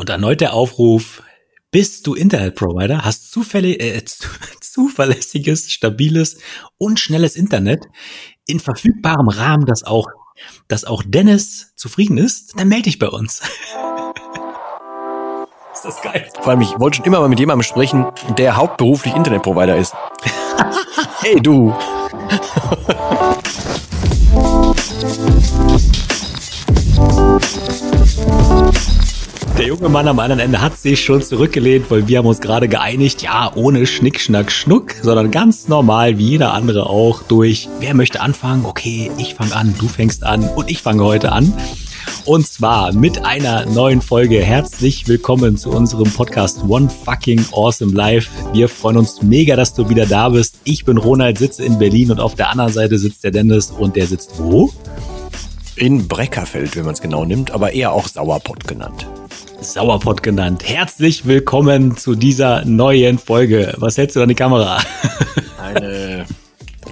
Und erneut der Aufruf, bist du Internetprovider, hast zufällig, äh, zuverlässiges, stabiles und schnelles Internet in verfügbarem Rahmen, das auch, dass auch Dennis zufrieden ist, dann melde dich bei uns. ist das geil. Vor allem, ich wollte schon immer mal mit jemandem sprechen, der hauptberuflich Internetprovider ist. hey du. Der junge Mann am anderen Ende hat sich schon zurückgelehnt, weil wir haben uns gerade geeinigt, ja, ohne Schnick, Schnack, Schnuck, sondern ganz normal, wie jeder andere auch, durch, wer möchte anfangen? Okay, ich fange an, du fängst an und ich fange heute an. Und zwar mit einer neuen Folge. Herzlich willkommen zu unserem Podcast One Fucking Awesome Life. Wir freuen uns mega, dass du wieder da bist. Ich bin Ronald, sitze in Berlin und auf der anderen Seite sitzt der Dennis und der sitzt wo? In Breckerfeld, wenn man es genau nimmt, aber eher auch Sauerpott genannt. Sauerpott genannt. Herzlich willkommen zu dieser neuen Folge. Was hältst du an die Kamera? Eine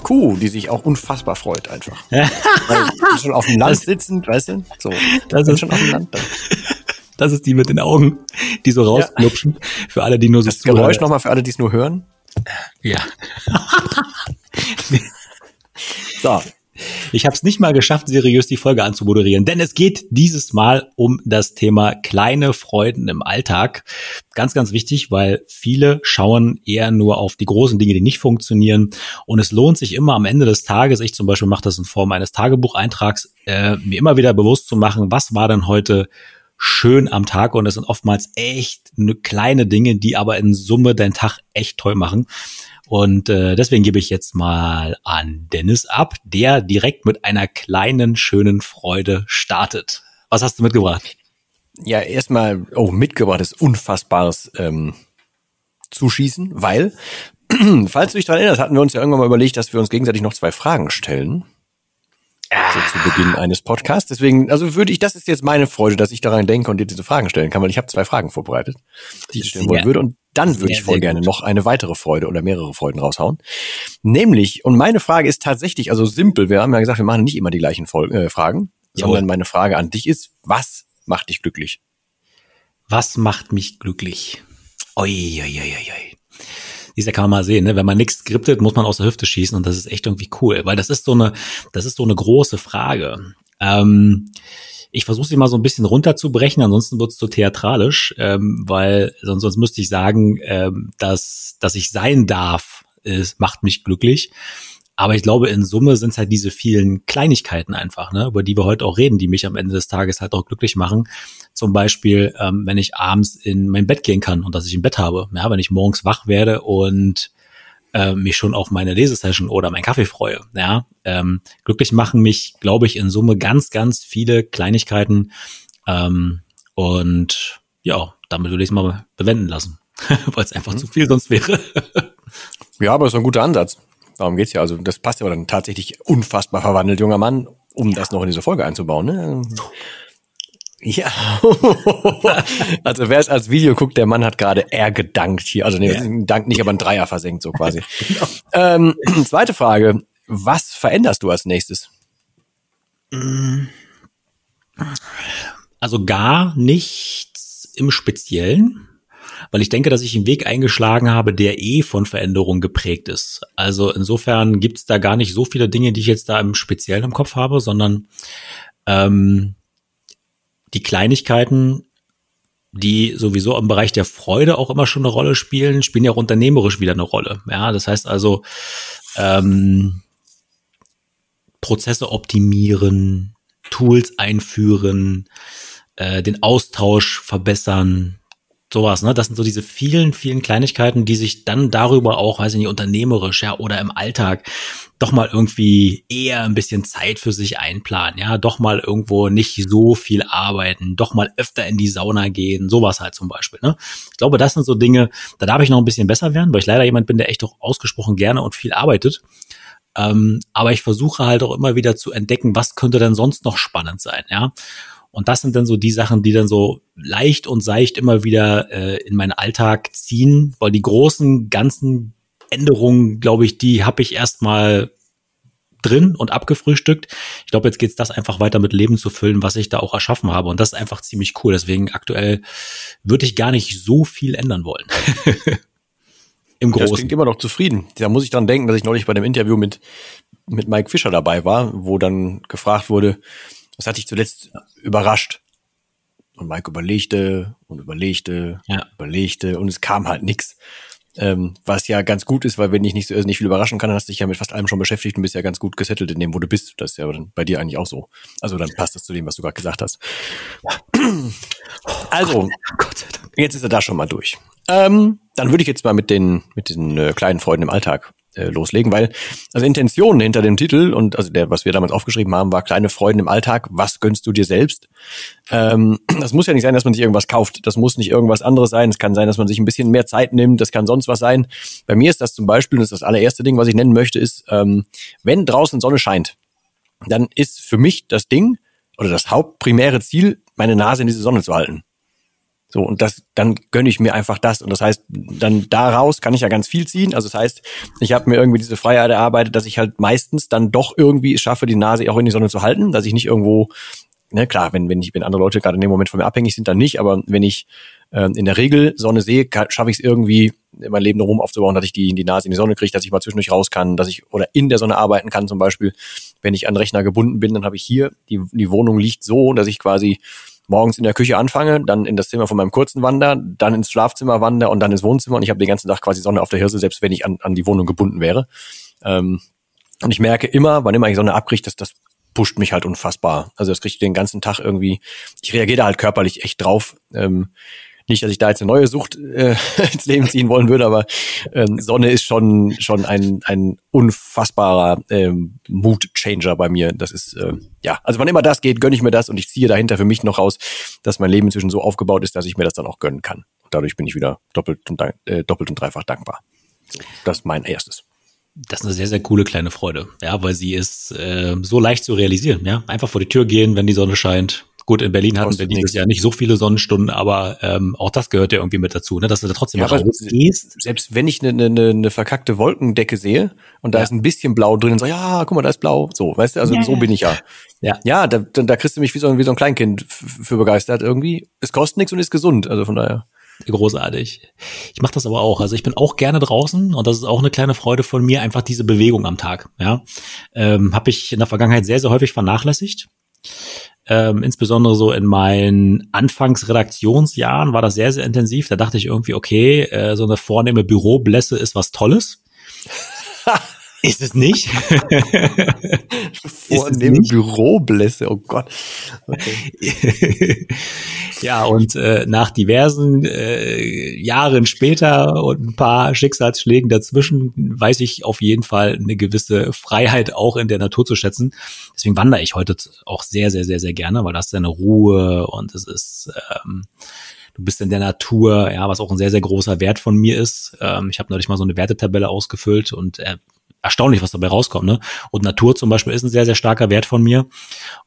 Kuh, die sich auch unfassbar freut einfach. Weil schon auf dem Land sitzend, weißt du? So, das ist schon auf dem Land. Dann. Das ist die mit den Augen, die so rausklupschen. Ja. Für alle, die nur so Das Geräusch nochmal für alle, die es nur hören. Ja. so, ich habe es nicht mal geschafft, seriös die Folge anzumoderieren, denn es geht dieses Mal um das Thema kleine Freuden im Alltag. Ganz, ganz wichtig, weil viele schauen eher nur auf die großen Dinge, die nicht funktionieren. Und es lohnt sich immer am Ende des Tages, ich zum Beispiel mache das in Form eines Tagebucheintrags, äh, mir immer wieder bewusst zu machen, was war denn heute schön am Tag und es sind oftmals echt ne kleine Dinge, die aber in Summe deinen Tag echt toll machen. Und äh, deswegen gebe ich jetzt mal an Dennis ab, der direkt mit einer kleinen, schönen Freude startet. Was hast du mitgebracht? Ja, erstmal, oh, mitgebracht ist unfassbares ähm, Zuschießen, weil, falls du dich daran erinnerst, hatten wir uns ja irgendwann mal überlegt, dass wir uns gegenseitig noch zwei Fragen stellen. So zu Beginn eines Podcasts. Deswegen, also würde ich, das ist jetzt meine Freude, dass ich daran denke und dir diese Fragen stellen kann, weil ich habe zwei Fragen vorbereitet, die ich stellen wollen würde. Und dann würde ich voll gerne noch eine weitere Freude oder mehrere Freuden raushauen. Nämlich, und meine Frage ist tatsächlich, also simpel, wir haben ja gesagt, wir machen nicht immer die gleichen Vol äh, Fragen, sondern meine Frage an dich ist, was macht dich glücklich? Was macht mich glücklich? Oi, oi, oi, oi, oi dieser kann man mal sehen, ne? wenn man nichts skriptet, muss man aus der Hüfte schießen und das ist echt irgendwie cool, weil das ist so eine, das ist so eine große Frage. Ähm, ich versuche sie mal so ein bisschen runterzubrechen, ansonsten wird es zu theatralisch, ähm, weil sonst, sonst müsste ich sagen, ähm, dass, dass ich sein darf, ist, macht mich glücklich. Aber ich glaube, in Summe sind es halt diese vielen Kleinigkeiten einfach, ne, über die wir heute auch reden, die mich am Ende des Tages halt auch glücklich machen. Zum Beispiel, ähm, wenn ich abends in mein Bett gehen kann und dass ich ein Bett habe. Ja, wenn ich morgens wach werde und äh, mich schon auf meine Lesesession oder meinen Kaffee freue. Ja, ähm, glücklich machen mich, glaube ich, in Summe ganz, ganz viele Kleinigkeiten. Ähm, und ja, damit würde ich es mal bewenden lassen, weil es einfach mhm. zu viel sonst wäre. ja, aber es ist ein guter Ansatz. Darum geht's ja. Also das passt ja aber dann tatsächlich unfassbar verwandelt, junger Mann, um ja. das noch in diese Folge einzubauen. Ne? Ja. also wer es als Video guckt, der Mann hat gerade eher gedankt hier. Also nee, ja. Dank nicht, aber ein Dreier versenkt, so quasi. genau. ähm, zweite Frage. Was veränderst du als nächstes? Also gar nichts im Speziellen, weil ich denke, dass ich einen Weg eingeschlagen habe, der eh von Veränderung geprägt ist. Also insofern gibt's da gar nicht so viele Dinge, die ich jetzt da im Speziellen im Kopf habe, sondern ähm, die Kleinigkeiten, die sowieso im Bereich der Freude auch immer schon eine Rolle spielen, spielen ja auch unternehmerisch wieder eine Rolle. Ja, das heißt also, ähm, Prozesse optimieren, Tools einführen, äh, den Austausch verbessern, sowas, ne? Das sind so diese vielen, vielen Kleinigkeiten, die sich dann darüber auch, weiß ich nicht, unternehmerisch, ja, oder im Alltag doch mal irgendwie eher ein bisschen Zeit für sich einplanen, ja, doch mal irgendwo nicht so viel arbeiten, doch mal öfter in die Sauna gehen, sowas halt zum Beispiel, ne? Ich glaube, das sind so Dinge, da darf ich noch ein bisschen besser werden, weil ich leider jemand bin, der echt auch ausgesprochen gerne und viel arbeitet. Ähm, aber ich versuche halt auch immer wieder zu entdecken, was könnte denn sonst noch spannend sein, ja? Und das sind dann so die Sachen, die dann so leicht und seicht immer wieder äh, in meinen Alltag ziehen, weil die großen ganzen Änderungen, glaube ich, die habe ich erstmal drin und abgefrühstückt. Ich glaube, jetzt geht's das einfach weiter mit Leben zu füllen, was ich da auch erschaffen habe. Und das ist einfach ziemlich cool. Deswegen aktuell würde ich gar nicht so viel ändern wollen. Im Großen. Das klingt immer noch zufrieden. Da muss ich dran denken, dass ich neulich bei dem Interview mit, mit Mike Fischer dabei war, wo dann gefragt wurde, was hat dich zuletzt überrascht? Und Mike überlegte und überlegte, ja. überlegte und es kam halt nix. Ähm, was ja ganz gut ist, weil wenn ich nicht, so, also nicht viel überraschen kann, dann hast du dich ja mit fast allem schon beschäftigt und bist ja ganz gut gesettelt in dem, wo du bist. Das ist ja bei dir eigentlich auch so. Also dann passt das zu dem, was du gerade gesagt hast. Also, jetzt ist er da schon mal durch. Ähm, dann würde ich jetzt mal mit den, mit den äh, kleinen Freuden im Alltag äh, loslegen, weil also Intention hinter dem Titel und also der, was wir damals aufgeschrieben haben, war kleine Freuden im Alltag. Was gönnst du dir selbst? Ähm, das muss ja nicht sein, dass man sich irgendwas kauft. Das muss nicht irgendwas anderes sein. Es kann sein, dass man sich ein bisschen mehr Zeit nimmt. Das kann sonst was sein. Bei mir ist das zum Beispiel, das ist das allererste Ding, was ich nennen möchte, ist, ähm, wenn draußen Sonne scheint, dann ist für mich das Ding oder das hauptprimäre Ziel, meine Nase in diese Sonne zu halten. So, und das, dann gönne ich mir einfach das. Und das heißt, dann daraus kann ich ja ganz viel ziehen. Also das heißt, ich habe mir irgendwie diese Freiheit erarbeitet, dass ich halt meistens dann doch irgendwie schaffe, die Nase auch in die Sonne zu halten, dass ich nicht irgendwo, ne, klar, wenn, wenn ich, wenn andere Leute gerade in dem Moment von mir abhängig sind, dann nicht, aber wenn ich äh, in der Regel Sonne sehe, schaffe ich es irgendwie, mein Leben rum aufzubauen, dass ich die, die Nase in die Sonne kriege, dass ich mal zwischendurch raus kann, dass ich oder in der Sonne arbeiten kann zum Beispiel. Wenn ich an Rechner gebunden bin, dann habe ich hier, die, die Wohnung liegt so, dass ich quasi morgens in der Küche anfange, dann in das Zimmer von meinem kurzen Wander, dann ins Schlafzimmer wandere und dann ins Wohnzimmer und ich habe den ganzen Tag quasi Sonne auf der Hirse, selbst wenn ich an, an die Wohnung gebunden wäre. Ähm, und ich merke immer, wann immer ich Sonne abkriege, dass das pusht mich halt unfassbar. Also das kriege ich den ganzen Tag irgendwie, ich reagiere da halt körperlich echt drauf. Ähm, nicht, dass ich da jetzt eine neue Sucht äh, ins Leben ziehen wollen würde, aber ähm, Sonne ist schon schon ein ein unfassbarer ähm, Mood-Changer bei mir. Das ist äh, ja, also wann immer das geht, gönne ich mir das und ich ziehe dahinter für mich noch raus, dass mein Leben inzwischen so aufgebaut ist, dass ich mir das dann auch gönnen kann. Und dadurch bin ich wieder doppelt und äh, doppelt und dreifach dankbar. So, das ist mein erstes das ist eine sehr, sehr coole kleine Freude, ja, weil sie ist äh, so leicht zu realisieren, ja. Einfach vor die Tür gehen, wenn die Sonne scheint, Gut, in Berlin hatten wir dieses Jahr nicht so viele Sonnenstunden, aber ähm, auch das gehört ja irgendwie mit dazu, ne? dass du da trotzdem ja, mal rausgehst. Selbst wenn ich eine, eine, eine verkackte Wolkendecke sehe und da ja. ist ein bisschen blau drin, so, ja, guck mal, da ist blau. So, weißt du, also ja. so bin ich ja. Ja, ja da, da, da kriegst du mich wie so, wie so ein Kleinkind für begeistert irgendwie. Es kostet nichts und ist gesund, also von daher großartig. Ich mache das aber auch. Also ich bin auch gerne draußen und das ist auch eine kleine Freude von mir, einfach diese Bewegung am Tag. Ja, ähm, habe ich in der Vergangenheit sehr, sehr häufig vernachlässigt ähm, insbesondere so in meinen Anfangsredaktionsjahren war das sehr, sehr intensiv. Da dachte ich irgendwie, okay, äh, so eine vornehme Büroblässe ist was Tolles. Ist es nicht? Vornehme Büroblässe, oh Gott. Okay. ja, und äh, nach diversen äh, Jahren später und ein paar Schicksalsschlägen dazwischen weiß ich auf jeden Fall eine gewisse Freiheit auch in der Natur zu schätzen. Deswegen wandere ich heute auch sehr, sehr, sehr, sehr gerne, weil das ist eine Ruhe und es ist ähm, du bist in der Natur, ja, was auch ein sehr, sehr großer Wert von mir ist. Ähm, ich habe neulich mal so eine Wertetabelle ausgefüllt und äh, erstaunlich, was dabei rauskommt. Ne? Und Natur zum Beispiel ist ein sehr, sehr starker Wert von mir.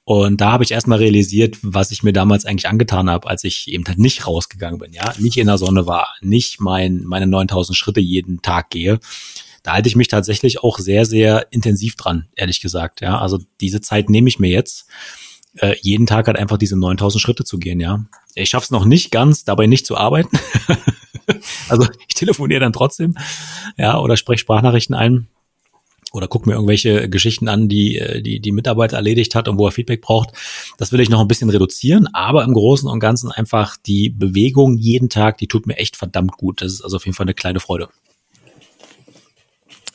Und da habe ich erstmal realisiert, was ich mir damals eigentlich angetan habe, als ich eben halt nicht rausgegangen bin, ja, nicht in der Sonne war, nicht mein, meine 9000 Schritte jeden Tag gehe. Da halte ich mich tatsächlich auch sehr, sehr intensiv dran, ehrlich gesagt. Ja, also diese Zeit nehme ich mir jetzt, äh, jeden Tag halt einfach diese 9000 Schritte zu gehen. Ja, ich schaffe es noch nicht ganz, dabei nicht zu arbeiten. also ich telefoniere dann trotzdem, ja, oder spreche Sprachnachrichten ein oder guck mir irgendwelche Geschichten an, die, äh, die die Mitarbeiter erledigt hat und wo er Feedback braucht. Das will ich noch ein bisschen reduzieren, aber im Großen und Ganzen einfach die Bewegung jeden Tag, die tut mir echt verdammt gut. Das ist also auf jeden Fall eine kleine Freude.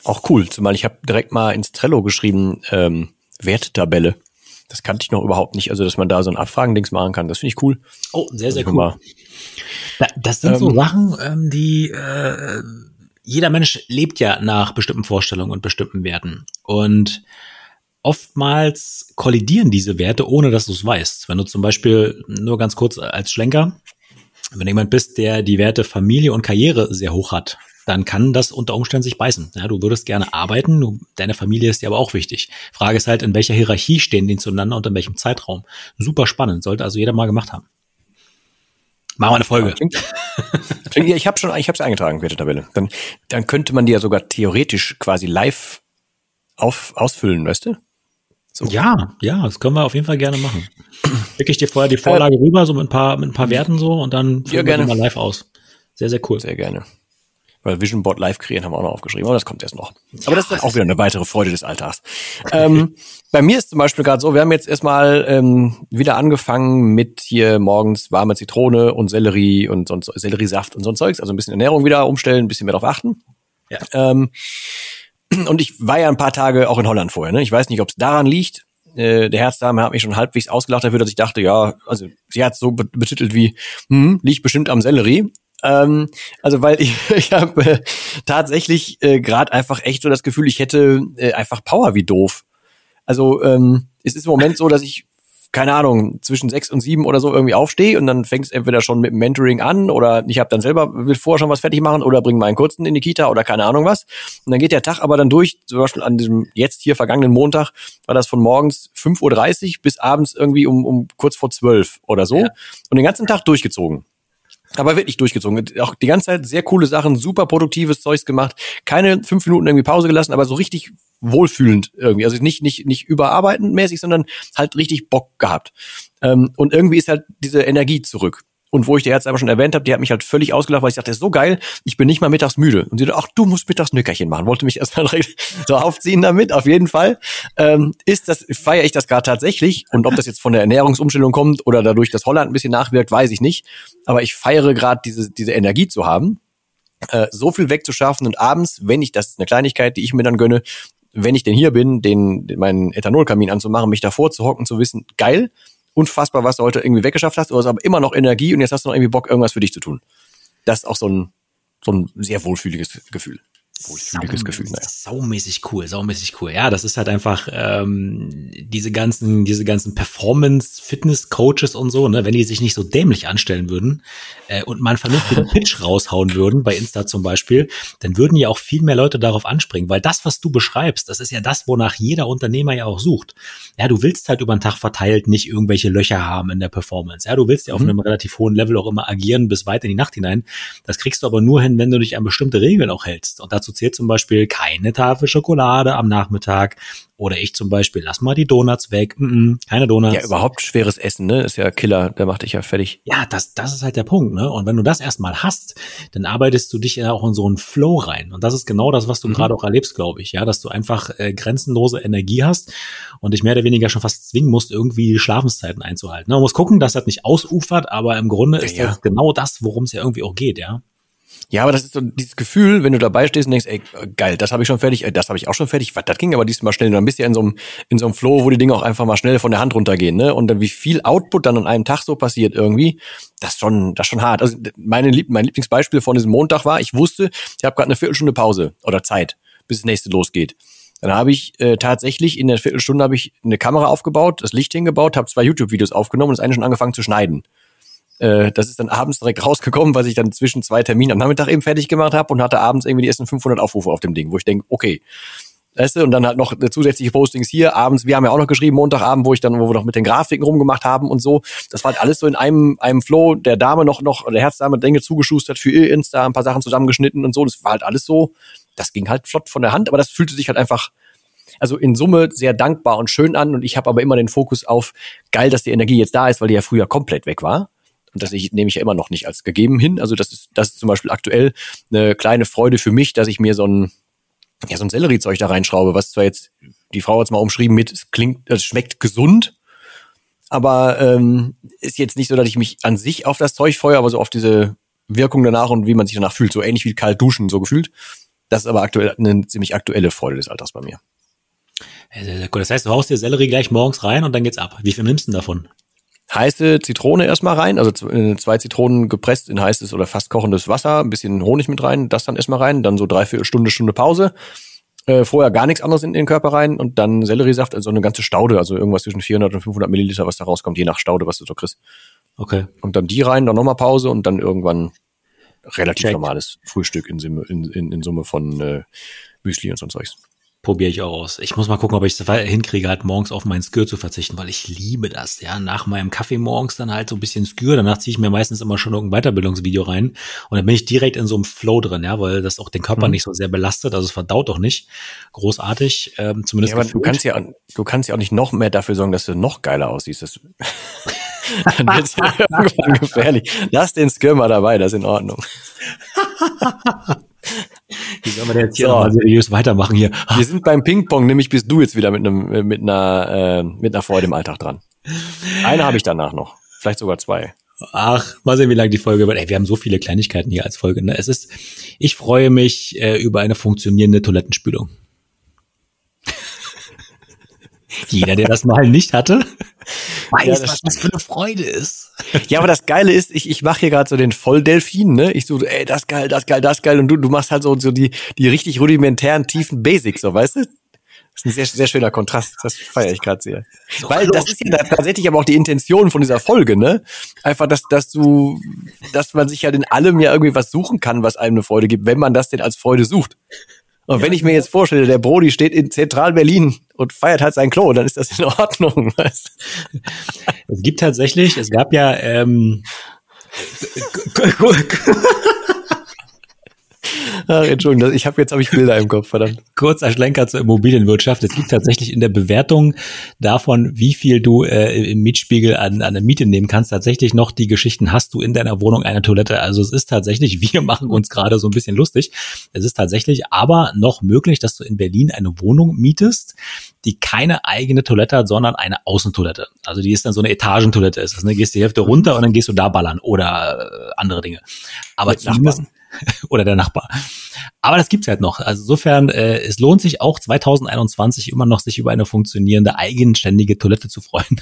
Auch cool, zumal ich habe direkt mal ins Trello geschrieben, ähm, Werttabelle. Das kannte ich noch überhaupt nicht, also dass man da so ein Abfragendings machen kann. Das finde ich cool. Oh, sehr, sehr cool. Das sind ähm, so Sachen, ähm, die äh, jeder Mensch lebt ja nach bestimmten Vorstellungen und bestimmten Werten. Und oftmals kollidieren diese Werte, ohne dass du es weißt. Wenn du zum Beispiel, nur ganz kurz als Schlenker, wenn du jemand bist, der die Werte Familie und Karriere sehr hoch hat, dann kann das unter Umständen sich beißen. Ja, du würdest gerne arbeiten, du, deine Familie ist dir aber auch wichtig. Frage ist halt, in welcher Hierarchie stehen die zueinander und in welchem Zeitraum. Super spannend, sollte also jeder mal gemacht haben. Machen wir eine Folge. Ja, ich habe schon, ich habe es eingetragen, Wertetabelle. Dann, dann könnte man die ja sogar theoretisch quasi live auf, ausfüllen, weißt du? So. Ja, ja, das können wir auf jeden Fall gerne machen. Schicke ich dir vorher die Vorlage äh, rüber, so mit ein paar, mit ein paar Werten so und dann führen ja, wir mal live aus. Sehr, sehr cool. Sehr gerne. Weil Vision Board live kreieren haben wir auch noch aufgeschrieben, aber das kommt erst noch. Aber das ist dann auch wieder eine weitere Freude des Alltags. ähm, bei mir ist zum Beispiel gerade so, wir haben jetzt erstmal ähm, wieder angefangen mit hier morgens warme Zitrone und Sellerie und sonst Selleriesaft und so ein Zeugs, also ein bisschen Ernährung wieder umstellen, ein bisschen mehr darauf achten. Ja. Ähm, und ich war ja ein paar Tage auch in Holland vorher. Ne? Ich weiß nicht, ob es daran liegt. Äh, der Herzdame hat mich schon halbwegs ausgelacht dafür, dass ich dachte, ja, also sie hat so betitelt wie, hm, liegt bestimmt am Sellerie. Ähm, also weil ich, ich habe äh, tatsächlich äh, gerade einfach echt so das Gefühl, ich hätte äh, einfach Power wie doof. Also ähm, es ist im Moment so, dass ich keine Ahnung, zwischen sechs und sieben oder so irgendwie aufstehe und dann fängst entweder schon mit dem Mentoring an oder ich habe dann selber, will vorher schon was fertig machen oder bringe meinen Kurzen in die Kita oder keine Ahnung was. Und dann geht der Tag aber dann durch, zum Beispiel an diesem jetzt hier vergangenen Montag war das von morgens 5.30 Uhr bis abends irgendwie um, um kurz vor zwölf oder so ja. und den ganzen Tag durchgezogen. Aber wirklich durchgezogen. Auch die ganze Zeit sehr coole Sachen, super produktives Zeugs gemacht. Keine fünf Minuten irgendwie Pause gelassen, aber so richtig wohlfühlend irgendwie. Also nicht, nicht, nicht überarbeitend mäßig, sondern halt richtig Bock gehabt. Ähm, und irgendwie ist halt diese Energie zurück. Und wo ich dir jetzt aber schon erwähnt habe, die hat mich halt völlig ausgelacht, weil ich dachte, so geil, ich bin nicht mal mittags müde. Und sie dachte, ach, du musst mittags Nickerchen machen. Wollte mich erstmal so aufziehen damit, auf jeden Fall. Ähm, ist das, feiere ich das gerade tatsächlich. Und ob das jetzt von der Ernährungsumstellung kommt oder dadurch, dass Holland ein bisschen nachwirkt, weiß ich nicht. Aber ich feiere gerade diese, diese Energie zu haben. Äh, so viel wegzuschaffen und abends, wenn ich, das ist eine Kleinigkeit, die ich mir dann gönne, wenn ich denn hier bin, den, den meinen Ethanolkamin anzumachen, mich davor zu hocken, zu wissen, geil, unfassbar, was du heute irgendwie weggeschafft hast, du hast aber immer noch Energie und jetzt hast du noch irgendwie Bock, irgendwas für dich zu tun. Das ist auch so ein, so ein sehr wohlfühliges Gefühl wohlfühliges Gefühl. Naja. Saumäßig cool, saumäßig cool. Ja, das ist halt einfach ähm, diese ganzen, diese ganzen Performance-Fitness-Coaches und so, ne, wenn die sich nicht so dämlich anstellen würden äh, und mal einen vernünftigen Pitch raushauen würden, bei Insta zum Beispiel, dann würden ja auch viel mehr Leute darauf anspringen, weil das, was du beschreibst, das ist ja das, wonach jeder Unternehmer ja auch sucht. Ja, du willst halt über den Tag verteilt nicht irgendwelche Löcher haben in der Performance. Ja, du willst ja auf mhm. einem relativ hohen Level auch immer agieren bis weit in die Nacht hinein. Das kriegst du aber nur hin, wenn du dich an bestimmte Regeln auch hältst. Und dazu zählt zum Beispiel keine Tafel Schokolade am Nachmittag oder ich zum Beispiel, lass mal die Donuts weg, mm -mm, keine Donuts. Ja, überhaupt schweres Essen, ne? Ist ja Killer, der macht dich ja fertig. Ja, das, das ist halt der Punkt, ne? Und wenn du das erstmal hast, dann arbeitest du dich ja auch in so einen Flow rein. Und das ist genau das, was du mhm. gerade auch erlebst, glaube ich, ja, dass du einfach äh, grenzenlose Energie hast und dich mehr oder weniger schon fast zwingen musst, irgendwie Schlafenszeiten einzuhalten. Ne? Man muss gucken, dass das nicht ausufert, aber im Grunde ist ja. das genau das, worum es ja irgendwie auch geht, ja. Ja, aber das ist so dieses Gefühl, wenn du dabei stehst und denkst, ey, geil, das habe ich schon fertig, ey, das habe ich auch schon fertig, was, das ging aber diesmal schnell. Und dann bist du ja in so einem, in so einem Flow, wo die Dinge auch einfach mal schnell von der Hand runtergehen, ne? Und dann wie viel Output dann an einem Tag so passiert irgendwie, das ist schon, das ist schon hart. Also meine, mein Lieblingsbeispiel von diesem Montag war, ich wusste, ich habe gerade eine Viertelstunde Pause oder Zeit, bis das nächste losgeht. Dann habe ich äh, tatsächlich in der Viertelstunde habe ich eine Kamera aufgebaut, das Licht hingebaut, habe zwei YouTube-Videos aufgenommen und das eine schon angefangen zu schneiden. Äh, das ist dann abends direkt rausgekommen, was ich dann zwischen zwei Terminen am Nachmittag eben fertig gemacht habe und hatte abends irgendwie die ersten 500 Aufrufe auf dem Ding, wo ich denke, okay. Weißt du, und dann halt noch zusätzliche Postings hier abends. Wir haben ja auch noch geschrieben, Montagabend, wo ich dann, wo wir noch mit den Grafiken rumgemacht haben und so. Das war halt alles so in einem, einem Flow. Der Dame noch, noch, der Herzdame Dinge zugeschustert für ihr Insta, ein paar Sachen zusammengeschnitten und so. Das war halt alles so. Das ging halt flott von der Hand, aber das fühlte sich halt einfach also in Summe sehr dankbar und schön an und ich habe aber immer den Fokus auf geil, dass die Energie jetzt da ist, weil die ja früher komplett weg war. Und das ich, nehme ich ja immer noch nicht als gegeben hin. Also das ist, das ist zum Beispiel aktuell eine kleine Freude für mich, dass ich mir so ein, ja, so ein Selleriezeug da reinschraube, was zwar jetzt, die Frau hat es mal umschrieben mit, es klingt, es schmeckt gesund, aber ähm, ist jetzt nicht so, dass ich mich an sich auf das Zeug feuere, aber so auf diese Wirkung danach und wie man sich danach fühlt, so ähnlich wie kalt duschen, so gefühlt. Das ist aber aktuell eine ziemlich aktuelle Freude des Alters bei mir. Das heißt, du haust dir Sellerie gleich morgens rein und dann geht's ab. Wie viel nimmst du davon? Heiße Zitrone erstmal rein, also äh, zwei Zitronen gepresst in heißes oder fast kochendes Wasser, ein bisschen Honig mit rein, das dann erstmal rein, dann so dreiviertel Stunde, Stunde Pause. Äh, vorher gar nichts anderes in den Körper rein und dann Selleriesaft, also eine ganze Staude, also irgendwas zwischen 400 und 500 Milliliter, was da rauskommt, je nach Staude, was du so kriegst. Okay. Und dann die rein, dann nochmal Pause und dann irgendwann relativ Check. normales Frühstück in, in, in, in Summe von äh, Müsli und so ein Zeugs. Probiere ich auch aus. Ich muss mal gucken, ob ich es hinkriege, halt morgens auf meinen Skür zu verzichten, weil ich liebe das. Ja, nach meinem Kaffee morgens dann halt so ein bisschen Skür. Danach ziehe ich mir meistens immer schon irgendein Weiterbildungsvideo rein und dann bin ich direkt in so einem Flow drin, ja, weil das auch den Körper mhm. nicht so sehr belastet. Also es verdaut auch nicht. Großartig, ähm, zumindest. Ja, aber du kannst ja, du kannst ja auch nicht noch mehr dafür sorgen, dass du noch geiler aussiehst. Das dann wird's ja irgendwann gefährlich. Lass den Skür mal dabei, das ist in Ordnung. Wie soll man denn jetzt hier so. seriös weitermachen hier? Wir sind beim Ping-Pong, nämlich bist du jetzt wieder mit einem äh, mit einer äh, mit einer Freude im Alltag dran. Eine habe ich danach noch, vielleicht sogar zwei. Ach, mal sehen, wie lange die Folge wird. Ey, wir haben so viele Kleinigkeiten hier als Folge. Ne? Es ist, ich freue mich äh, über eine funktionierende Toilettenspülung. Jeder, der das mal nicht hatte, weiß, ja, was das für eine Freude ist. Ja, aber das Geile ist, ich, ich mache hier gerade so den Volldelfin, ne? Ich so, ey, das geil, das geil, das geil. Und du, du machst halt so, so die, die richtig rudimentären, tiefen Basics, so, weißt du? Das ist ein sehr, sehr schöner Kontrast. Das feiere ich gerade sehr. So, Weil das ist ja tatsächlich aber auch die Intention von dieser Folge, ne? Einfach, dass, dass du, dass man sich halt in allem ja irgendwie was suchen kann, was einem eine Freude gibt, wenn man das denn als Freude sucht. Und wenn ich mir jetzt vorstelle, der Brody steht in Zentral-Berlin und feiert halt sein Klo, dann ist das in Ordnung. Weißt? Es gibt tatsächlich, es gab ja ähm, Ach, Entschuldigung, ich habe jetzt habe ich Bilder im Kopf, verdammt. Kurzer Schlenker zur Immobilienwirtschaft. Es gibt tatsächlich in der Bewertung davon, wie viel du äh, im Mietspiegel an, an eine Miete nehmen kannst, tatsächlich noch die Geschichten, hast du in deiner Wohnung eine Toilette? Also es ist tatsächlich, wir machen uns gerade so ein bisschen lustig. Es ist tatsächlich aber noch möglich, dass du in Berlin eine Wohnung mietest, die keine eigene Toilette hat, sondern eine Außentoilette. Also die ist dann so eine Etagentoilette ist. Das, ne? Gehst die Hälfte runter und dann gehst du da ballern oder äh, andere Dinge. Aber Mit zumindest, Nachbarn. oder der Nachbar. Aber das gibt's halt noch. Also insofern, äh, es lohnt sich auch 2021 immer noch, sich über eine funktionierende, eigenständige Toilette zu freuen.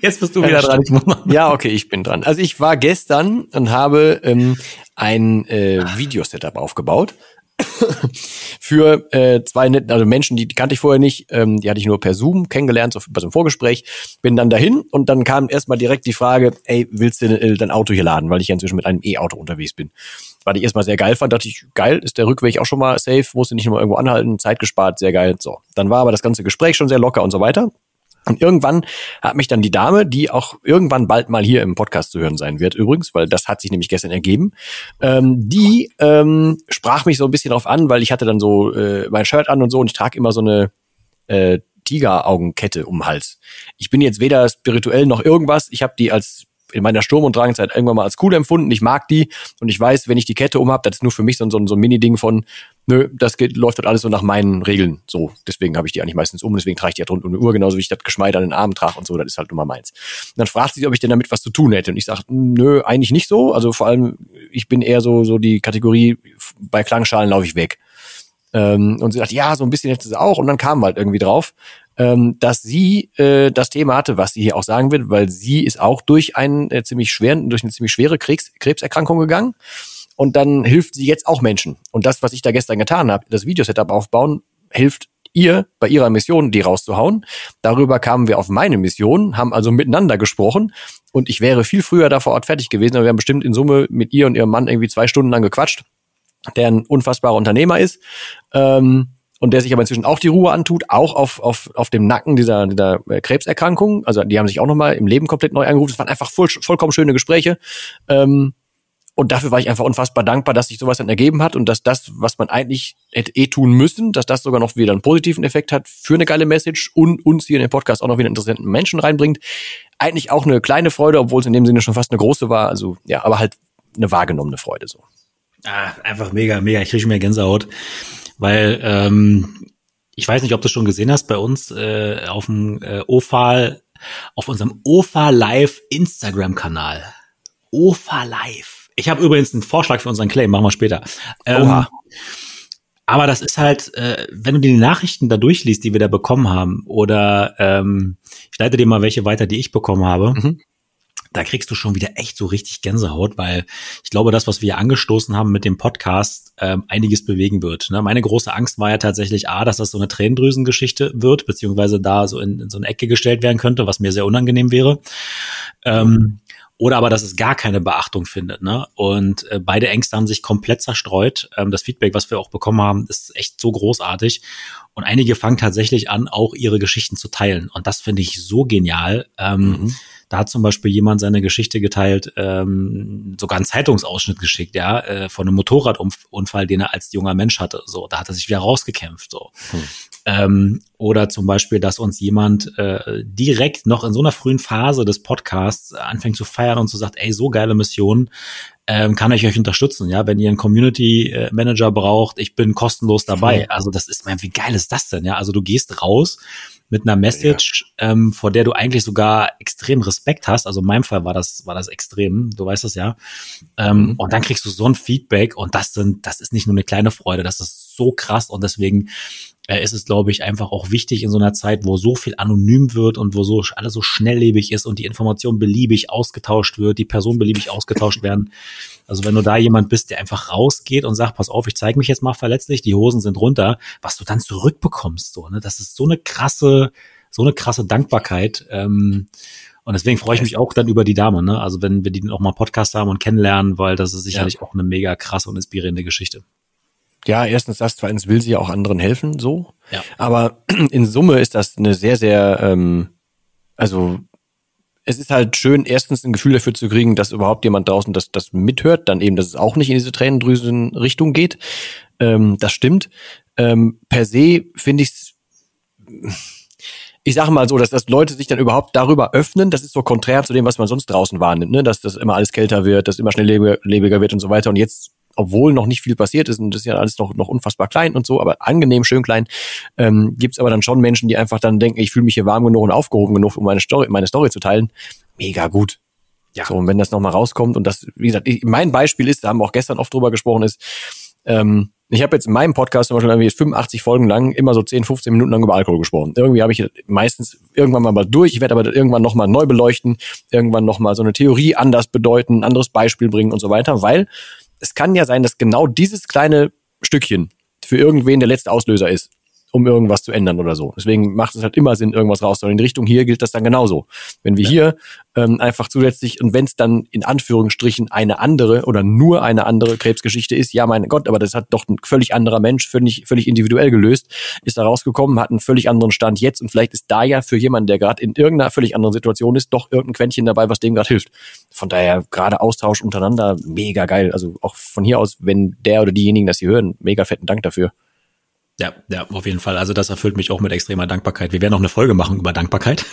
Jetzt bist du wieder dran. ja, okay, ich bin dran. Also ich war gestern und habe ähm, ein äh, Videosetup aufgebaut für äh, zwei netten, also Menschen, die, die kannte ich vorher nicht, ähm, die hatte ich nur per Zoom kennengelernt, so bei so einem Vorgespräch, bin dann dahin und dann kam erstmal direkt die Frage, ey, willst du äh, dein Auto hier laden, weil ich ja inzwischen mit einem E-Auto unterwegs bin. Weil ich erstmal sehr geil fand, dachte ich, geil, ist der Rückweg auch schon mal safe, musste nicht nur irgendwo anhalten, Zeit gespart, sehr geil. So, dann war aber das ganze Gespräch schon sehr locker und so weiter. Und irgendwann hat mich dann die Dame, die auch irgendwann bald mal hier im Podcast zu hören sein wird, übrigens, weil das hat sich nämlich gestern ergeben, ähm, die ähm, sprach mich so ein bisschen drauf an, weil ich hatte dann so äh, mein Shirt an und so und ich trage immer so eine äh, Tigeraugenkette um den Hals. Ich bin jetzt weder spirituell noch irgendwas. Ich habe die als in meiner Sturm- und Dragenzeit irgendwann mal als cool empfunden. Ich mag die und ich weiß, wenn ich die Kette um habe, das ist nur für mich so, so, so ein Mini-Ding von, nö, das geht, läuft halt alles so nach meinen Regeln. So, deswegen habe ich die eigentlich meistens um, deswegen trage ich die halt rund um eine Uhr, genauso wie ich das Geschmeid an den Armen trage und so, das ist halt immer meins. Und dann fragt sie, ob ich denn damit was zu tun hätte. Und ich sage, nö, eigentlich nicht so. Also vor allem, ich bin eher so, so die Kategorie, bei Klangschalen laufe ich weg. Ähm, und sie sagt, ja, so ein bisschen hätte sie auch. Und dann kam halt irgendwie drauf, ähm, dass sie äh, das Thema hatte, was sie hier auch sagen wird, weil sie ist auch durch einen äh, ziemlich schweren, durch eine ziemlich schwere Krebs, Krebserkrankung gegangen. Und dann hilft sie jetzt auch Menschen. Und das, was ich da gestern getan habe, das Videosetup aufbauen, hilft ihr bei ihrer Mission, die rauszuhauen. Darüber kamen wir auf meine Mission, haben also miteinander gesprochen und ich wäre viel früher da vor Ort fertig gewesen, aber wir haben bestimmt in Summe mit ihr und ihrem Mann irgendwie zwei Stunden lang gequatscht, der ein unfassbarer Unternehmer ist. Ähm, und der sich aber inzwischen auch die Ruhe antut, auch auf, auf, auf dem Nacken dieser, dieser äh, Krebserkrankung. Also die haben sich auch nochmal im Leben komplett neu angerufen. Es waren einfach voll, vollkommen schöne Gespräche. Ähm, und dafür war ich einfach unfassbar dankbar, dass sich sowas dann ergeben hat und dass das, was man eigentlich hätte eh tun müssen, dass das sogar noch wieder einen positiven Effekt hat für eine geile Message und uns hier in den Podcast auch noch wieder interessanten Menschen reinbringt. Eigentlich auch eine kleine Freude, obwohl es in dem Sinne schon fast eine große war. Also ja, aber halt eine wahrgenommene Freude so. Ah, einfach mega, mega. Ich kriege mir Gänsehaut weil ähm, ich weiß nicht, ob du schon gesehen hast bei uns äh, auf dem äh, OFA, auf unserem OFA Live Instagram-Kanal. OFA Live. Ich habe übrigens einen Vorschlag für unseren Claim, machen wir später. Ähm, Oha. Aber das ist halt, äh, wenn du die Nachrichten da durchliest, die wir da bekommen haben, oder ähm, ich leite dir mal welche weiter, die ich bekommen habe. Mhm da kriegst du schon wieder echt so richtig Gänsehaut, weil ich glaube, das, was wir angestoßen haben mit dem Podcast, ähm, einiges bewegen wird. Ne? Meine große Angst war ja tatsächlich A, dass das so eine Tränendrüsengeschichte wird, beziehungsweise da so in, in so eine Ecke gestellt werden könnte, was mir sehr unangenehm wäre. Ähm, oder aber, dass es gar keine Beachtung findet. Ne? Und äh, beide Ängste haben sich komplett zerstreut. Ähm, das Feedback, was wir auch bekommen haben, ist echt so großartig. Und einige fangen tatsächlich an, auch ihre Geschichten zu teilen. Und das finde ich so genial. Ähm, mhm. Da hat zum Beispiel jemand seine Geschichte geteilt, ähm, sogar einen Zeitungsausschnitt geschickt, ja, äh, von einem Motorradunfall, den er als junger Mensch hatte. So, da hat er sich wieder rausgekämpft. So. Hm. Ähm, oder zum Beispiel, dass uns jemand äh, direkt noch in so einer frühen Phase des Podcasts anfängt zu feiern und so sagt, ey, so geile Mission, ähm, kann ich euch unterstützen, ja, wenn ihr einen Community Manager braucht, ich bin kostenlos dabei. Also das ist, wie geil ist das denn, ja? Also du gehst raus mit einer Message, ja. ähm, vor der du eigentlich sogar extrem Respekt hast. Also in meinem Fall war das, war das extrem, du weißt das ja. Ähm, mhm. Und dann kriegst du so ein Feedback und das sind, das ist nicht nur eine kleine Freude, das ist so krass und deswegen äh, ist es, glaube ich, einfach auch wichtig in so einer Zeit, wo so viel anonym wird und wo so alles so schnelllebig ist und die Information beliebig ausgetauscht wird, die Person beliebig ausgetauscht werden. Also wenn du da jemand bist, der einfach rausgeht und sagt, pass auf, ich zeige mich jetzt mal verletzlich, die Hosen sind runter, was du dann zurückbekommst, so, ne? Das ist so eine krasse, so eine krasse Dankbarkeit. Ähm, und deswegen freue ich mich auch dann über die Dame, ne? Also wenn wir die auch mal Podcast haben und kennenlernen, weil das ist sicherlich ja. auch eine mega krasse und inspirierende Geschichte ja, erstens das, zweitens will sie ja auch anderen helfen, so. Ja. Aber in Summe ist das eine sehr, sehr, ähm, also es ist halt schön, erstens ein Gefühl dafür zu kriegen, dass überhaupt jemand draußen das, das mithört, dann eben, dass es auch nicht in diese Tränendrüsen-Richtung geht. Ähm, das stimmt. Ähm, per se finde ich es, ich sage mal so, dass, dass Leute sich dann überhaupt darüber öffnen, das ist so konträr zu dem, was man sonst draußen wahrnimmt, ne? dass das immer alles kälter wird, dass immer schnelllebiger wird und so weiter. Und jetzt obwohl noch nicht viel passiert ist und das ist ja alles noch, noch unfassbar klein und so, aber angenehm, schön klein, ähm, gibt es aber dann schon Menschen, die einfach dann denken, ich fühle mich hier warm genug und aufgehoben genug, um meine Story, meine Story zu teilen. Mega gut. Ja. So, und wenn das nochmal rauskommt und das, wie gesagt, ich, mein Beispiel ist, da haben wir auch gestern oft drüber gesprochen, ist, ähm, ich habe jetzt in meinem Podcast zum Beispiel irgendwie 85 Folgen lang immer so 10, 15 Minuten lang über Alkohol gesprochen. Irgendwie habe ich meistens irgendwann mal durch. Ich werde aber irgendwann nochmal neu beleuchten, irgendwann nochmal so eine Theorie anders bedeuten, ein anderes Beispiel bringen und so weiter, weil es kann ja sein, dass genau dieses kleine Stückchen für irgendwen der letzte Auslöser ist um irgendwas zu ändern oder so. Deswegen macht es halt immer Sinn, irgendwas rauszuholen. In die Richtung hier gilt das dann genauso. Wenn wir ja. hier ähm, einfach zusätzlich, und wenn es dann in Anführungsstrichen eine andere oder nur eine andere Krebsgeschichte ist, ja, mein Gott, aber das hat doch ein völlig anderer Mensch, völlig, völlig individuell gelöst, ist da rausgekommen, hat einen völlig anderen Stand jetzt und vielleicht ist da ja für jemanden, der gerade in irgendeiner völlig anderen Situation ist, doch irgendein Quäntchen dabei, was dem gerade hilft. Von daher gerade Austausch untereinander, mega geil. Also auch von hier aus, wenn der oder diejenigen das hier hören, mega fetten Dank dafür. Ja, ja, auf jeden Fall. Also das erfüllt mich auch mit extremer Dankbarkeit. Wir werden auch eine Folge machen über Dankbarkeit.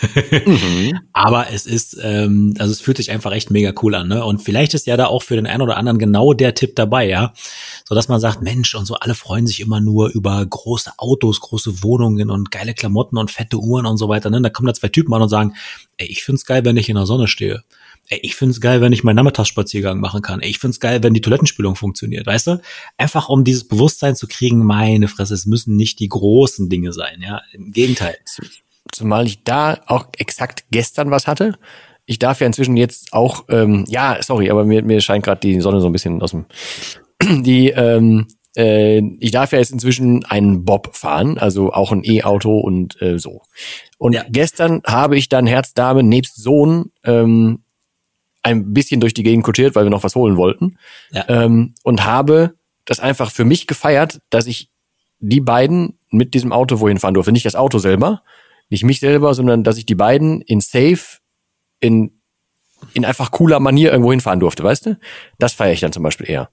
Mhm. Aber es ist, ähm, also es fühlt sich einfach echt mega cool an. Ne? Und vielleicht ist ja da auch für den einen oder anderen genau der Tipp dabei, ja. So dass man sagt, Mensch, und so alle freuen sich immer nur über große Autos, große Wohnungen und geile Klamotten und fette Uhren und so weiter. Ne? Da kommen da zwei Typen an und sagen, ey, ich find's geil, wenn ich in der Sonne stehe ey, ich find's geil, wenn ich meinen Nachmittagsspaziergang machen kann. Ey, ich find's geil, wenn die Toilettenspülung funktioniert, weißt du? Einfach um dieses Bewusstsein zu kriegen, meine Fresse, es müssen nicht die großen Dinge sein, ja. Im Gegenteil. Zumal ich da auch exakt gestern was hatte. Ich darf ja inzwischen jetzt auch, ähm, ja, sorry, aber mir, mir scheint gerade die Sonne so ein bisschen aus dem, die, ähm, äh, ich darf ja jetzt inzwischen einen Bob fahren, also auch ein E-Auto und äh, so. Und ja. gestern habe ich dann Herzdame nebst Sohn ähm, ein bisschen durch die Gegend kutschiert, weil wir noch was holen wollten. Ja. Ähm, und habe das einfach für mich gefeiert, dass ich die beiden mit diesem Auto wohin fahren durfte. Nicht das Auto selber, nicht mich selber, sondern dass ich die beiden in safe, in, in einfach cooler Manier irgendwo hinfahren durfte, weißt du? Das feiere ich dann zum Beispiel eher.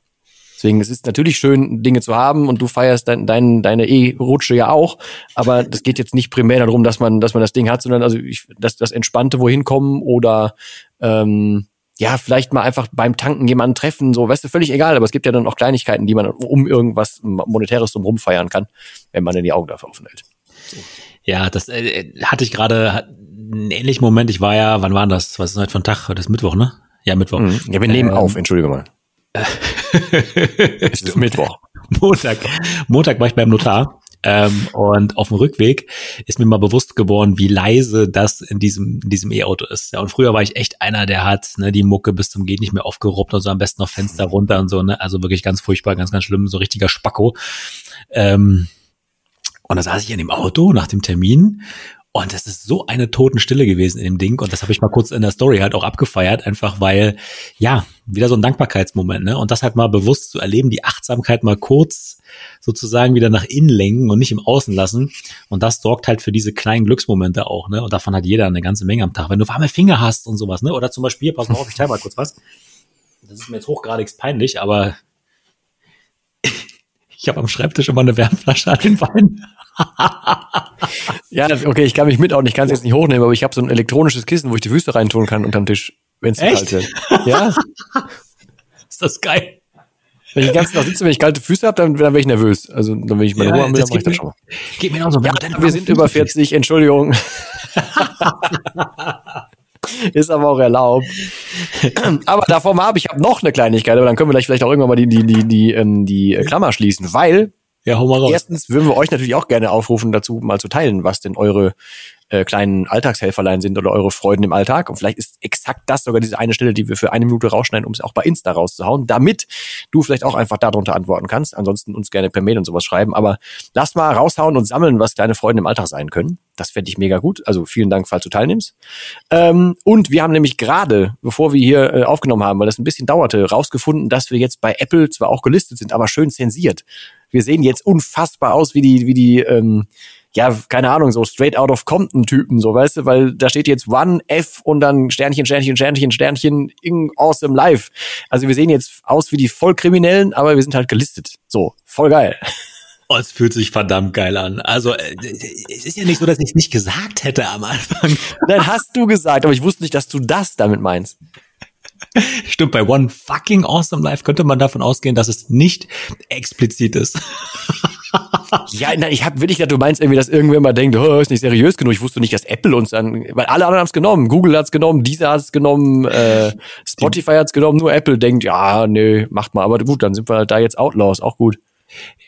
Deswegen, es ist natürlich schön, Dinge zu haben und du feierst dein, dein, deine E-Rutsche ja auch, aber das geht jetzt nicht primär darum, dass man, dass man das Ding hat, sondern also ich, das, das Entspannte wohin kommen oder ähm, ja, vielleicht mal einfach beim Tanken jemanden treffen, so, weißt du, völlig egal, aber es gibt ja dann auch Kleinigkeiten, die man um irgendwas Monetäres drumherum feiern kann, wenn man denn die Augen dafür offen hält. So. Ja, das äh, hatte ich gerade einen ähnlichen Moment. Ich war ja, wann war das? Was ist heute von Tag? Heute ist Mittwoch, ne? Ja, Mittwoch. Mhm. Ja, wir nehmen ähm, auf, entschuldige mal. es ist Mittwoch. Montag. Montag war ich beim Notar ähm, und auf dem Rückweg ist mir mal bewusst geworden, wie leise das in diesem in diesem E-Auto ist. Ja, und früher war ich echt einer, der hat ne, die Mucke bis zum geht nicht mehr aufgeruppt und so am besten noch Fenster runter und so. Ne? Also wirklich ganz furchtbar, ganz ganz schlimm, so richtiger Spacko. Ähm, und da saß ich in dem Auto nach dem Termin Und es ist so eine Totenstille gewesen in dem Ding. Und das habe ich mal kurz in der Story halt auch abgefeiert, einfach weil, ja, wieder so ein Dankbarkeitsmoment, ne? Und das halt mal bewusst zu erleben, die Achtsamkeit mal kurz sozusagen wieder nach innen lenken und nicht im Außen lassen. Und das sorgt halt für diese kleinen Glücksmomente auch, ne? Und davon hat jeder eine ganze Menge am Tag. Wenn du warme Finger hast und sowas, ne? Oder zum Beispiel, pass mal auf, ich teile mal kurz was. Das ist mir jetzt hochgradig peinlich, aber ich habe am Schreibtisch immer eine Wärmflasche an den Beinen. Ja, okay, ich kann mich mit auch nicht, ich kann es jetzt nicht hochnehmen, aber ich habe so ein elektronisches Kissen, wo ich die Füße reintun kann unterm Tisch, wenn es kalt wird. Ja. Ist das geil. Wenn ich den ganzen Tag sitze, wenn ich kalte Füße habe, dann, dann wäre ich nervös. Also dann will ich meine ja, Ruhe haben, dann mache ich das schon. Geht mir auch so. Ja, wir sind über 40, Entschuldigung. Ist aber auch erlaubt. aber davor mal ab, ich habe noch eine Kleinigkeit, aber dann können wir gleich vielleicht auch irgendwann mal die, die, die, die, ähm, die Klammer schließen, weil ja, hau mal raus. Erstens würden wir euch natürlich auch gerne aufrufen, dazu mal zu teilen, was denn eure äh, kleinen Alltagshelferlein sind oder eure Freuden im Alltag. Und vielleicht ist exakt das sogar diese eine Stelle, die wir für eine Minute rausschneiden, um es auch bei Insta rauszuhauen, damit du vielleicht auch einfach darunter antworten kannst. Ansonsten uns gerne per Mail und sowas schreiben. Aber lass mal raushauen und sammeln, was deine Freuden im Alltag sein können. Das fände ich mega gut. Also vielen Dank, falls du teilnimmst. Ähm, und wir haben nämlich gerade, bevor wir hier äh, aufgenommen haben, weil das ein bisschen dauerte, rausgefunden, dass wir jetzt bei Apple zwar auch gelistet sind, aber schön zensiert. Wir sehen jetzt unfassbar aus wie die, wie die, ähm, ja, keine Ahnung, so straight out of Compton-Typen, so, weißt du, weil da steht jetzt One, F und dann Sternchen, Sternchen, Sternchen, Sternchen, in awesome life. Also wir sehen jetzt aus wie die Vollkriminellen, aber wir sind halt gelistet. So, voll geil. Oh, es fühlt sich verdammt geil an. Also, äh, es ist ja nicht so, dass ich es nicht gesagt hätte am Anfang. Nein, hast du gesagt, aber ich wusste nicht, dass du das damit meinst. Stimmt, bei One Fucking Awesome Life könnte man davon ausgehen, dass es nicht explizit ist. ja, nein, ich habe wirklich gedacht, du meinst irgendwie, dass irgendwer mal denkt, oh, ist nicht seriös genug. Ich wusste nicht, dass Apple uns dann, weil alle anderen haben es genommen. Google hat's genommen, Deezer hat's genommen, äh, Spotify hat's genommen. Nur Apple denkt, ja, nee, macht mal. Aber gut, dann sind wir halt da jetzt Outlaws, auch gut.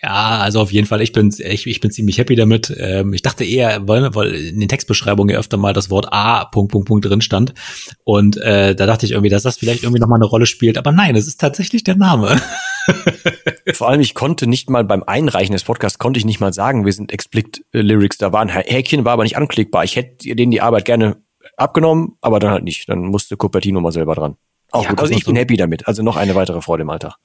Ja, also auf jeden Fall, ich bin, ich, ich bin ziemlich happy damit. Ähm, ich dachte eher, weil, weil in den Textbeschreibungen ja öfter mal das Wort A, Punkt, Punkt, Punkt drin stand. Und äh, da dachte ich irgendwie, dass das vielleicht irgendwie nochmal eine Rolle spielt. Aber nein, es ist tatsächlich der Name. Vor allem, ich konnte nicht mal beim Einreichen des Podcasts, konnte ich nicht mal sagen, wir sind Explicit Lyrics. Da war ein Häkchen, war aber nicht anklickbar. Ich hätte denen die Arbeit gerne abgenommen, aber dann halt nicht. Dann musste Cupertino mal selber dran. Auch ja, gut. Also ich bin happy damit. Also noch eine weitere Freude im Alltag.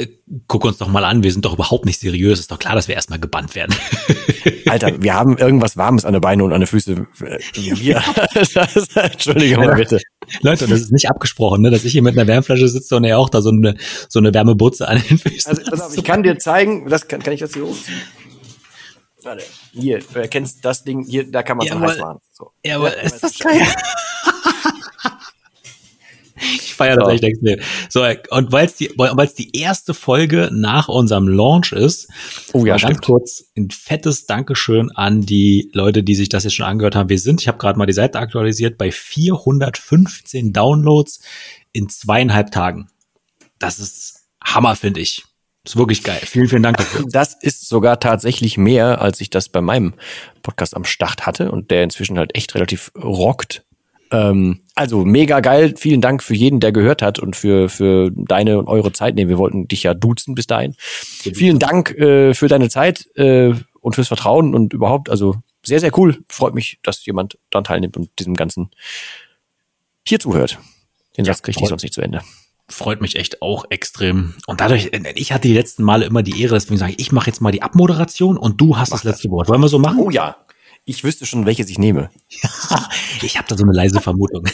Äh, guck uns doch mal an, wir sind doch überhaupt nicht seriös. Ist doch klar, dass wir erstmal gebannt werden. Alter, wir haben irgendwas Warmes an den Beinen und an den Füßen. Wir, Entschuldige mal bitte. Leute, das ist nicht abgesprochen, ne, dass ich hier mit einer Wärmflasche sitze und er auch da so eine, so eine Wärmebutze an den Füßen. Also, pass auf, ich kann dir zeigen, das kann, kann ich das hier hochziehen? Warte, hier, du erkennst das Ding, hier, da kann man es heiß machen. So. Ja, aber ja, ist das geil? Ich feiere das so. echt extrem. So, und weil es die, weil es die erste Folge nach unserem Launch ist, oh ja, ganz kurz ein fettes Dankeschön an die Leute, die sich das jetzt schon angehört haben. Wir sind, ich habe gerade mal die Seite aktualisiert, bei 415 Downloads in zweieinhalb Tagen. Das ist Hammer, finde ich. ist wirklich geil. Vielen, vielen Dank dafür. Das ist sogar tatsächlich mehr, als ich das bei meinem Podcast am Start hatte und der inzwischen halt echt relativ rockt. Ähm, also mega geil. Vielen Dank für jeden, der gehört hat und für, für deine und eure Zeit. Nee, wir wollten dich ja duzen bis dahin. Vielen Dank äh, für deine Zeit äh, und fürs Vertrauen und überhaupt. Also sehr, sehr cool. Freut mich, dass jemand daran teilnimmt und diesem Ganzen hier zuhört. Den Satz kriege ich sonst nicht zu Ende freut mich echt auch extrem. Und dadurch, ich hatte die letzten Male immer die Ehre, deswegen sage ich, ich mache jetzt mal die Abmoderation und du hast Mach das letzte. Wort. Wollen wir so machen? Oh ja. Ich wüsste schon, welches ich nehme. ich habe da so eine leise Vermutung.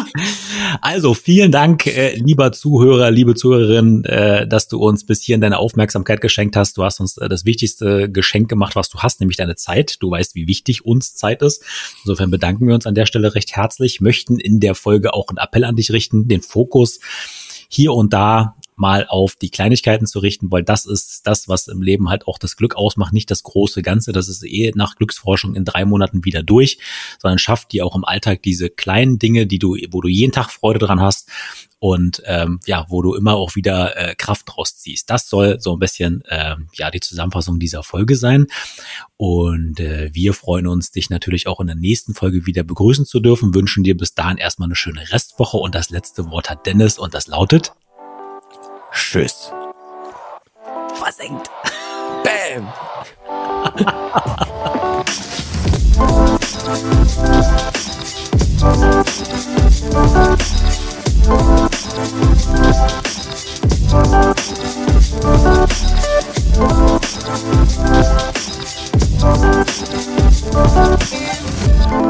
also vielen Dank, äh, lieber Zuhörer, liebe Zuhörerin, äh, dass du uns bis hierhin deine Aufmerksamkeit geschenkt hast. Du hast uns äh, das wichtigste Geschenk gemacht, was du hast, nämlich deine Zeit. Du weißt, wie wichtig uns Zeit ist. Insofern bedanken wir uns an der Stelle recht herzlich, möchten in der Folge auch einen Appell an dich richten, den Fokus hier und da mal auf die Kleinigkeiten zu richten, weil das ist das, was im Leben halt auch das Glück ausmacht, nicht das große Ganze. Das ist eh nach Glücksforschung in drei Monaten wieder durch, sondern schafft dir auch im Alltag diese kleinen Dinge, die du, wo du jeden Tag Freude dran hast und ähm, ja, wo du immer auch wieder äh, Kraft draus ziehst. Das soll so ein bisschen äh, ja die Zusammenfassung dieser Folge sein. Und äh, wir freuen uns, dich natürlich auch in der nächsten Folge wieder begrüßen zu dürfen. Wünschen dir bis dahin erstmal eine schöne Restwoche und das letzte Wort hat Dennis und das lautet Tschüss. Versenkt. Bam. Thank